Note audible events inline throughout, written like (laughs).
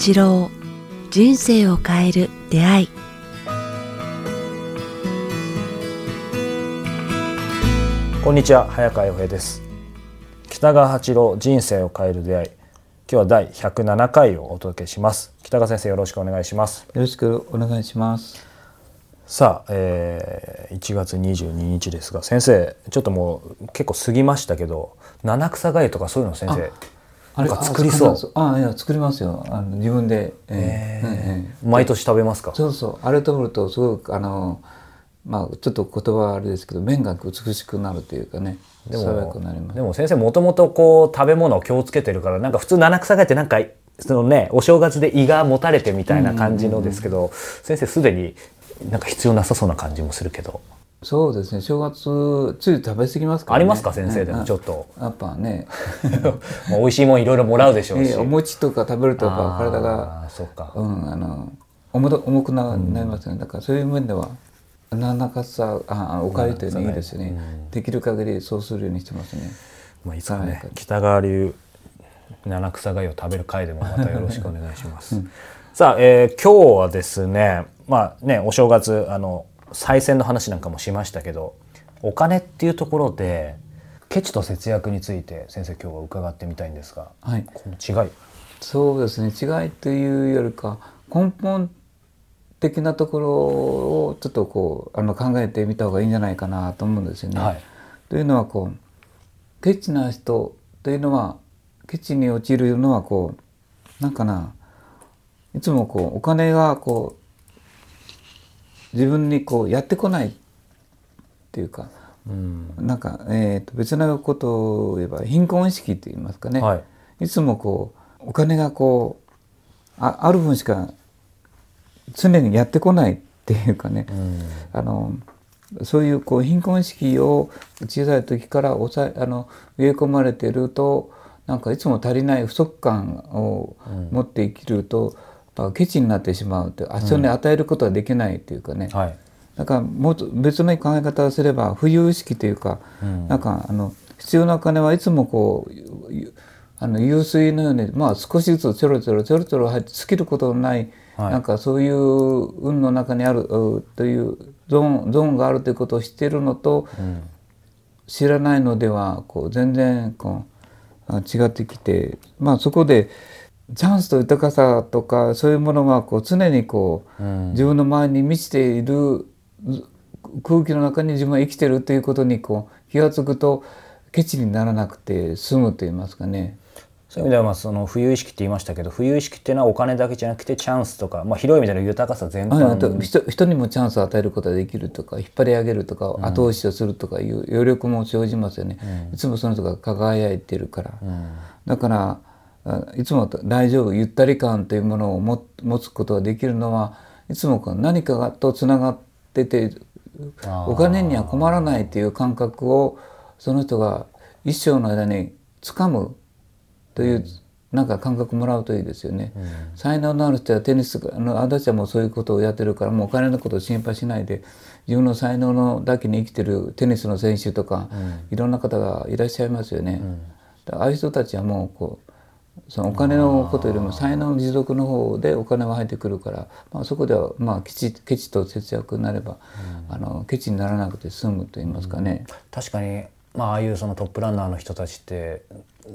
八郎人生を変える出会い。こんにちは早川洋平です。北川八郎人生を変える出会い。今日は第107回をお届けします。北川先生よろしくお願いします。よろしくお願いします。さあ、えー、1月22日ですが先生ちょっともう結構過ぎましたけど七草がゆとかそういうの先生あれ？か作りそう。ああいや作りますよ。あの自分で、えー。ええ毎年食べますか？そうそう。あれ食べるとすごくあのまあちょっと言葉はあれですけど麺が美しくなるというかね。でもでも先生もともとこう食べ物を気をつけてるからなんか普通七草がゆってなんかそのねお正月で胃がもたれてみたいな感じのですけど、先生すでになんか必要なさそうな感じもするけどそうですね。正月つい食べ過ぎますから、ね、ありますか先生でもうんちょっと、やっぱね。(laughs) まあ、美味しいもんいろいろもらうでしょうし、ええお餅とか食べるとやっぱ体あがーそうか、うんあの重ど重くななりますよね。だからそういう面では七かさあおかゆというのいいですよね、できる限りそうするようにしてますね。まあ、いつかはい。ね北川流七草がゆを食べる回でもまた (laughs) よろしくお願いします。さあ、えー今日はですねまあねお正月あの再選の話なんかもしましたけどお金っていうところでケチと節約について先生今日は伺ってみたいんですが、はい。この違い。そうですね。違いというよりか根本的なところをちょっとこうあの考えてみた方がいいんじゃないかなと思うんですよね。はい。というのはこうケチな人というのはケチに陥るのはこうなんかないつもこうお金がこう自分にこうやってこないっていうかうん。なんか、えー、と別なことを言えば貧困意識といいますかね、はい。いつもこうお金がこうあある分しか常にやってこないっていうかね、うん。あのそういうこう貧困意識を小さい時から抑えあの植え込まれているとなんかいつも足りない不足感を持って生きると、やっぱケチになってしまうと人に与えることはできないというかね、はい。だからもっと別の考え方をすれば浮遊意識というか、うん。なんかあの必要なお金はいつもこうゆあの湧水のように、まあ、少しずつちょろちょろちょろちょろ入って尽きることのない、はい。なんかそういう運の中にあるうというゾーンゾーンがあるということを知っているのと、うん。知らないのではこう全然こうあ違ってきて、まあ、そこでチャンスと豊かさとかそういうものがこう常にこう、うん。自分の周りに満ちているず空気の中に自分は生きてるということにこう気が付くとケチにならなくて済むと言いますかね。そういう意味ではまあその浮遊意識って言いましたけど浮遊意識っていうのはお金だけじゃなくてチャンスとか、まあ、広い意味での豊かさ全般。人人にもチャンスを与えることができるとか引っ張り上げるとか後押しをするとかいう余力も生じますよね、いつもその人が輝いてるから、だからあいつも大丈夫ゆったり感というものを持持つことができるのはいつも何かがとつながっててお金には困らないという感覚をその人が一生の間に掴むという、なんか感覚もらうといいですよね。才能のある人はテニスあの私はもうそういうことをやってるからもうお金のことを心配しないで自分の才能のだけに生きてるテニスの選手とか、いろんな方がいらっしゃいますよね。だからああいう人たちはもうこうそのお金のことよりも才能の持続の方でお金は入ってくるから、まあ、そこではまあケチケチと節約になれば、あのケチにならなくて済むと言いますかね。確かに、まあ、ああいうそのトップランナーの人たちって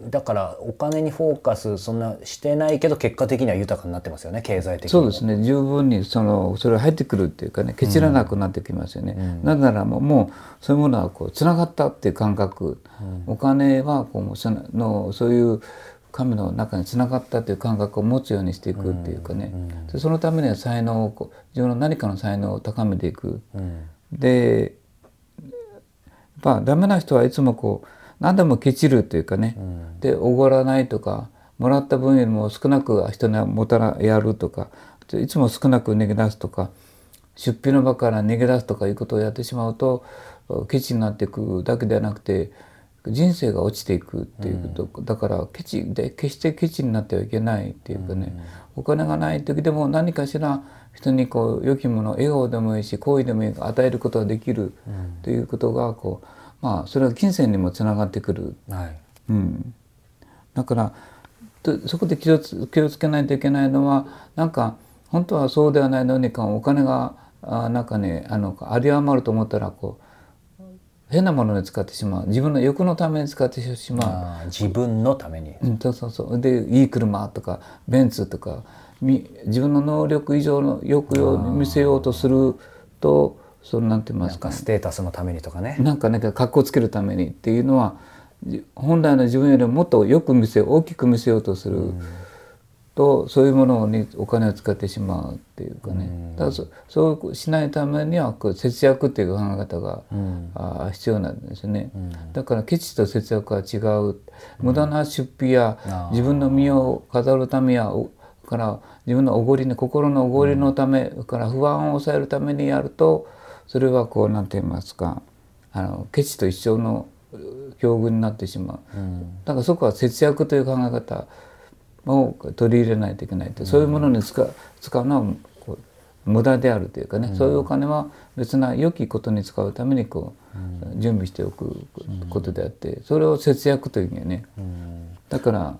だからお金にフォーカスそんなしてないけど結果的には豊かになってますよね経済的にそうですね。十分にそのそれが入ってくるっていうかねケチらなくなってきますよね、なぜならもうもうそういうものはこうつながったっていう感覚、お金はこうそののそういう神の中につながったという感覚を持つようにしていくっていうかね、でそのためには才能を自分の何かの才能を高めていく、でやっぱダメな人はいつもこう何でもケチるというかね、でおごらないとかもらった分よりも少なく人にはもたらやるとかいつも少なく逃げ出すとか出費の場から逃げ出すとかいうことをやってしまうとケチになっていくだけではなくて人生が落ちていくっていうこと、だからケチで決してケチになってはいけないっていうかね、お金がない時でも何かしら人にこう良きもの笑顔でもいいし好意でもいい与えることができるということがこうまあそれは金銭にもつながってくる、はい。うん、だからとそこで気をつ気をつけないといけないのはなんか本当はそうではないのにかお金があなんかねあの有り余ると思ったらこう変なものに使ってしまう。自分の欲のために使ってしまあー自分のために、う、うん、そうそうそう。でいい車とかベンツとかみ自分の能力以上の欲を見せようとするとそのなんて言いますかなんかステータスのためにとかね、なんかね格好つけるためにっていうのはじ本来の自分よりもっとよく見せ大きく見せようとすると、そういうものにお金を使ってしまうっていうかね、だからそそうしないためにはこう節約っていう考え方が、あー必要なんですね、だからケチと節約は違う。無駄な出費やあー。自分の身を飾るためやおから自分のおごりね心のおごりのため、から不安を抑えるためにやるとそれはこうなんて言いますかあのケチと一緒の境遇になってしまう、だからそこは節約という考え方を取り入れないといけないって、そういうものに使う使うのはこう無駄であるというかね、そういうお金は別な良きことに使うためにこう、準備しておくことであってそれを節約というんよね。だから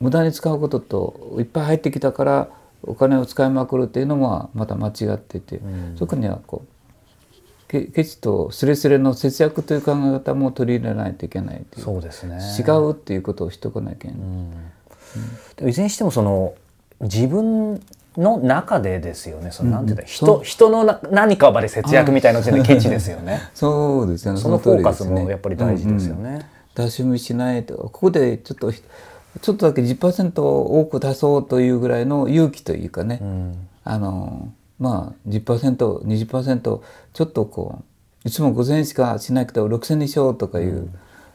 無駄に使うことといっぱい入ってきたからお金を使いまくるっていうのもまた間違ってて、そこにはこうケケチとスレスレの節約という考え方も取り入れないといけないっていう。そうですね。違うっていうことをしとかなきゃいけない。でもいずれにしてもその自分の中でですよね。そのなんていうんだ、人人のな何かまで節約みたいなのってケチですよね。そうですよね。そのフォーカスもやっぱり大事ですよね、うんうん出し見しないとここでちょっとひちょっとだけ10%多く出そうというぐらいの勇気というかね、あのまあ 10%20% ちょっとこういつも5,000円しかしないけど6,000にしようとかいう、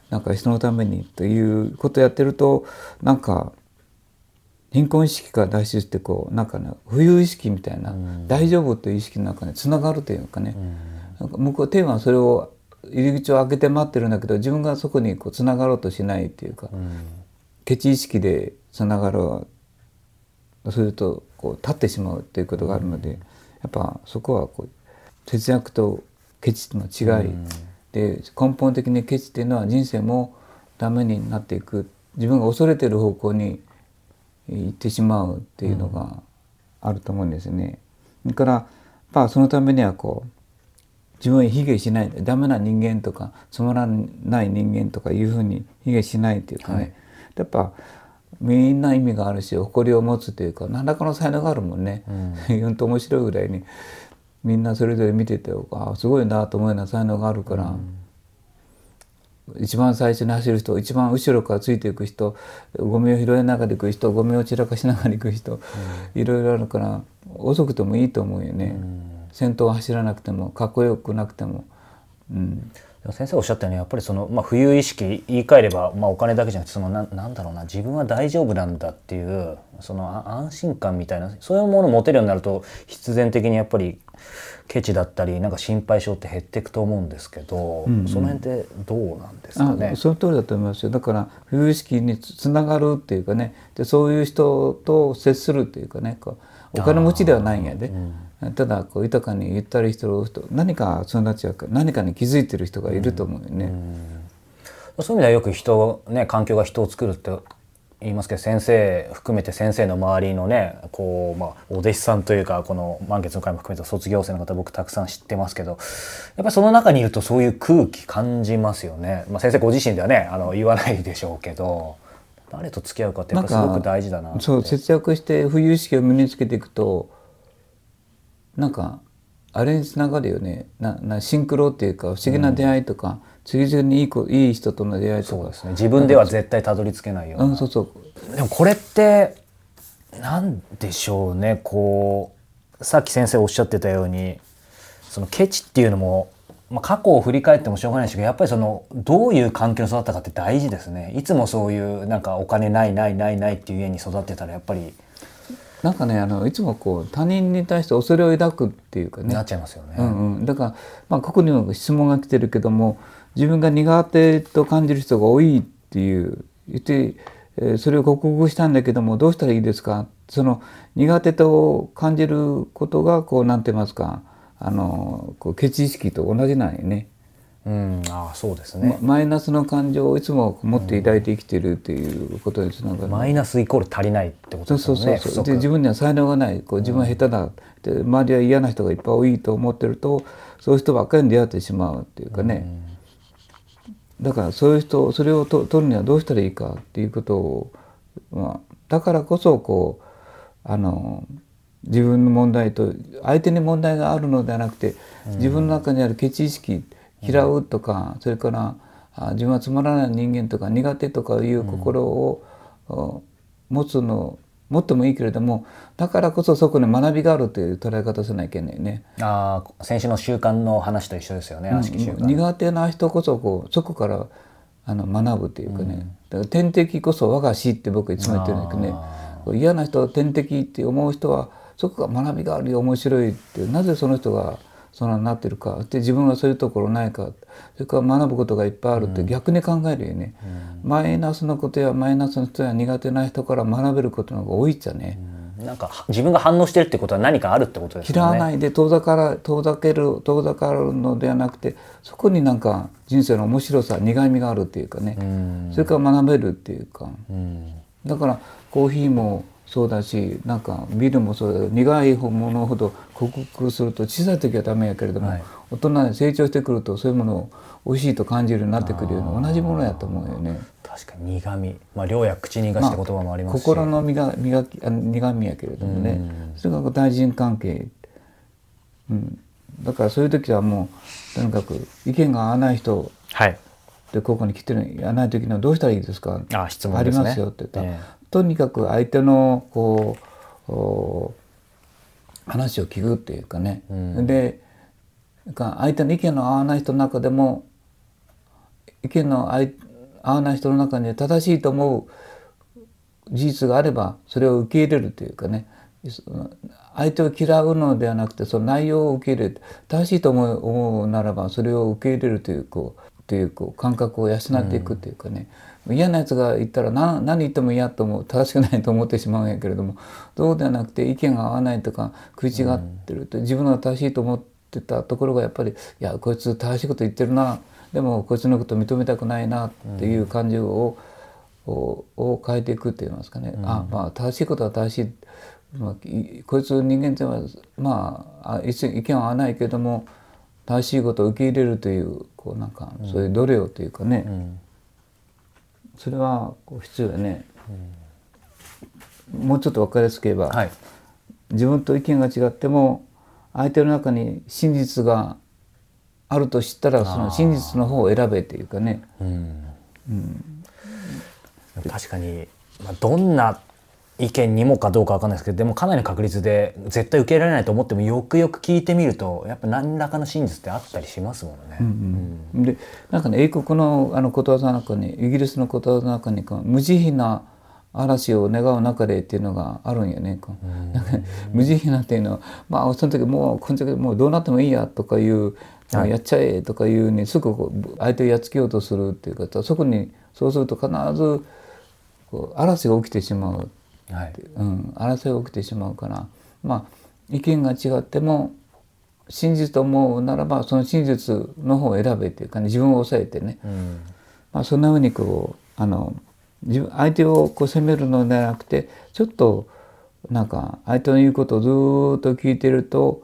なんか人のためにということをやってるとなんか貧困意識から脱出してこうなんかね浮遊意識みたいな、大丈夫という意識の中につながるというかね、なんか向こうテーマはそれを入り口を開けて待ってるんだけど自分がそこにこうつながろうとしないっていうか、ケチ意識でつながろうするとこう立ってしまうっていうことがあるので、やっぱそこはこう節約とケチの違い、で根本的にケチっていうのは人生もダメになっていく。自分が恐れてる方向に行ってしまうっていうのがあると思うんですね。だからやっぱそのためにはこう自分を卑下しないダメな人間とかつまらない人間とかいうふうに卑下しないっていうかね、はい。やっぱみんな意味があるし誇りを持つというか何らかの才能があるもんね、(laughs) 本当面白いぐらいにみんなそれぞれ見ててあすごいなと思うような才能があるから、一番最初に走る人一番後ろからついていく人ゴミを拾いながら行く人ゴミを散らかしながら行く人、いろいろあるから遅くてもいいと思うよね、先頭を走らなくてもかっこよくなくても。うん。先生おっしゃったようにやっぱりその、まあ、浮遊意識言い換えれば、まあ、お金だけじゃなくてそのななんだろうな自分は大丈夫なんだっていうそのあ安心感みたいなそういうものを持てるようになると必然的にやっぱりケチだったりなんか心配性って減っていくと思うんですけど、その辺ってどうなんですかね？あ。その通りだと思いますよ。だから浮遊意識につつながるっていうかね。でそういう人と接するっていうかね。こうお金持ちではないんやで、ただこう豊かにゆったりしてる人何かそのたちは何かに気づいてる人がいると思うよね。そういう意味ではよく人ね環境が人を作るって言いますけど先生含めて先生の周りのねこう、まあ、お弟子さんというかこの満月の会も含めて卒業生の方僕たくさん知ってますけどやっぱりその中にいるとそういう空気感じますよね。まあ、先生ご自身ではねあの言わないでしょうけど誰と付き合うかってやっぱすごく大事だなそう節約して浮遊意識を身につけていくとなんかあれにつながるよね。ななシンクロっていうか不思議な出会いとか、次々にいい子いい人との出会いとか。そうですね。自分では絶対たどり着けないような、うん、そうそう。でもこれってなんでしょうね。こうさっき先生おっしゃってたようにそのケチっていうのも、まあ、過去を振り返ってもしょうがないしやっぱりそのどういう環境に育ったかって大事ですね。いつもそういうなんかお金ないないないないっていう家に育ってたらやっぱりなんかねあのいつもこう他人に対して恐れを抱くっていうかねなっちゃいますよね。うんうん、だから、まあ、ここにも質問が来てるけども自分が苦手と感じる人が多いっていう言って、えーそれを克服したんだけどもどうしたらいいですか？その苦手と感じることがこうなんて言いますか？あのこうケチ意識と同じなんよね。うん、ああそうですね、まマイナスの感情をいつも持って抱いて生きてるっていうことにつながる、マイナスイコール足りないってことですよね。そうそうそうで自分には才能がない。こう自分は下手だ、で周りは嫌な人がいっぱい多いと思ってるとそういう人ばっかりに出会ってしまうっていうかね、だからそういう人それをと取るにはどうしたらいいかっていうことを、まあ、だからこそこうあの自分の問題と相手に問題があるのではなくて自分の中にあるケチ意識嫌うとか、それからあ自分はつまらない人間とか苦手とかいう心を、お持つの持ってもいいけれどもだからこそそこに学びがあるという捉え方をしなきゃいけないね。ああ先週の習慣の話と一緒ですよね、悪しき習慣。苦手な人こそこうそこからあの学ぶというかね、だから天敵こそ我が師って僕はいつも言ってるんだけどね嫌な人は天敵って思う人はそこが学びがあるよ面白いってなぜその人がそんなになってるかで自分はそういうところないか。それから学ぶことがいっぱいあるって逆に考えるよね、マイナスのことやマイナスの人や苦手な人から学べることの方が多いっちゃね。なんかは自分が反応してるってことは何かあるってことですよね。嫌わないで遠ざから遠ざける遠ざかるのではなくてそこになんか人生の面白さ苦みがあるっていうかね。それから学べるっていうか。うん。だからコーヒーもそうだしなんかビールもそうだけど苦いものほど克服すると小さい時はダメやけれども、はい。大人に成長してくるとそういうものを美味しいと感じるようになってくるような同じものやと思うよね。確かに苦味。まあ量や口に生かして言葉もありますし、心の磨磨きあ苦みやけれどもね、それが対人関係、うん、だからそういう時はもうとにかく意見が合わない人はい。でここに来てる合わない時にはどうしたらいいですか？あ質問ね。ありますよって言ったら、えとにかく相手のこうお話を聞くっていうかね、でか相手の意見の合わない人の中でも意見の合わない人の中に正しいと思う事実があればそれを受け入れるというかね。相手を嫌うのではなくてその内容を受け入れる。正しいと思う思うならばそれを受け入れるというこうというこう感覚を養っていくというかね、嫌なやつが言ったら何何言っても嫌と思う正しくないと思ってしまうんやけれどもそうではなくて意見が合わないとか食い違ってると、自分が正しいと思ってたところがやっぱりいやこいつ正しいこと言ってるなでもこいつのこと認めたくないなっていう感情を,、をを変えていくって言いますかね、あまあ正しいことは正しい、まあ、いこいつ人間ってはまああ意見は合わないけれども正しいことを受け入れるというこうなんかそういう度量というかね、それはこう必要だね、もうちょっと分かりやすく言えば、はい。自分と意見が違っても相手の中に真実があると知ったらその真実の方を選べっていうかね。うん。確かに、まあ、どんな意見にもかどうかわかんないですけどでもかなりの確率で絶対受け入れられないと思ってもよくよく聞いてみるとやっぱ何らかの真実ってあったりしますもんね。でなんかね英国のあのことわざの中にイギリスのことわざの中に無慈悲な嵐を願う中でっていうのがあるんよね。無慈悲なっていうのはまあその時もうこの時もうどうなってもいいやとかいう、もうやっちゃえとかいうにすぐこう相手をやっつけようとするっていうかそこにそうすると必ずこう嵐が起きてしまうはい。うん、争いが起きてしまうから。まあ意見が違っても真実と思うならばその真実の方を選べっていうかね自分を抑えてね、うん。まあ、そんなふうにこうあの自分相手をこう責めるのではなくてちょっとなんか相手の言うことをずーっと聞いてると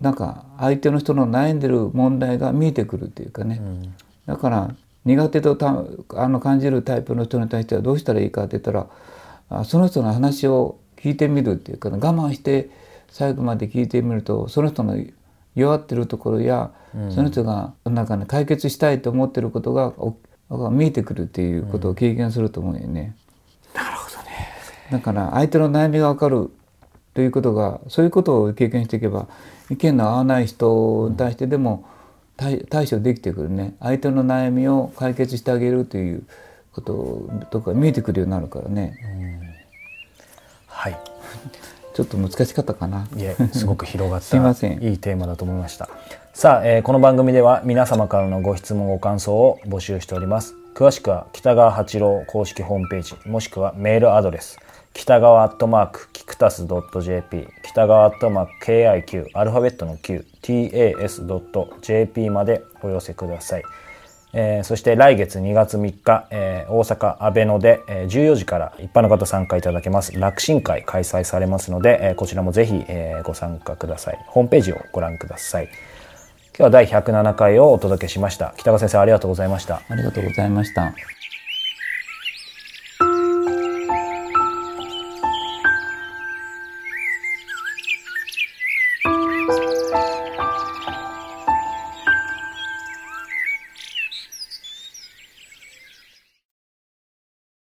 なんか相手の人の悩んでる問題が見えてくるっていうかね、だから苦手とたあの感じるタイプの人に対してはどうしたらいいかって言ったらあその人の話を聞いてみるっていうか、ね、我慢して最後まで聞いてみるとその人の弱ってるところや、その人がなんか、ね、解決したいと思ってることが見えてくるっていうことを経験すると思うよね。なるほどね。だから相手の悩みが分かるということがそういうことを経験していけば意見の合わない人に対してでも対対処できてくるね相手の悩みを解決してあげるということとか見えてくるようになるからねはい。(laughs) ちょっと難しかったかな。いえ、すごく広がった (laughs) すいませんいいテーマだと思いました。さあ、えーこの番組では皆様からのご質問ご感想を募集しております。詳しくは北川八郎公式ホームページもしくはメールアドレス北川アットマークキクタス .jp 北川アットマーク KIQ アルファベットの Q tas.jp までお寄せください。えー、そして来月2月3日、えー、大阪阿倍野で、えー、14時から一般の方参加いただけます楽神会開催されますので、えー、こちらもぜひ、えー、ご参加ください。ホームページをご覧ください。今日は第107回をお届けしました。北川先生ありがとうございました。ありがとうございました。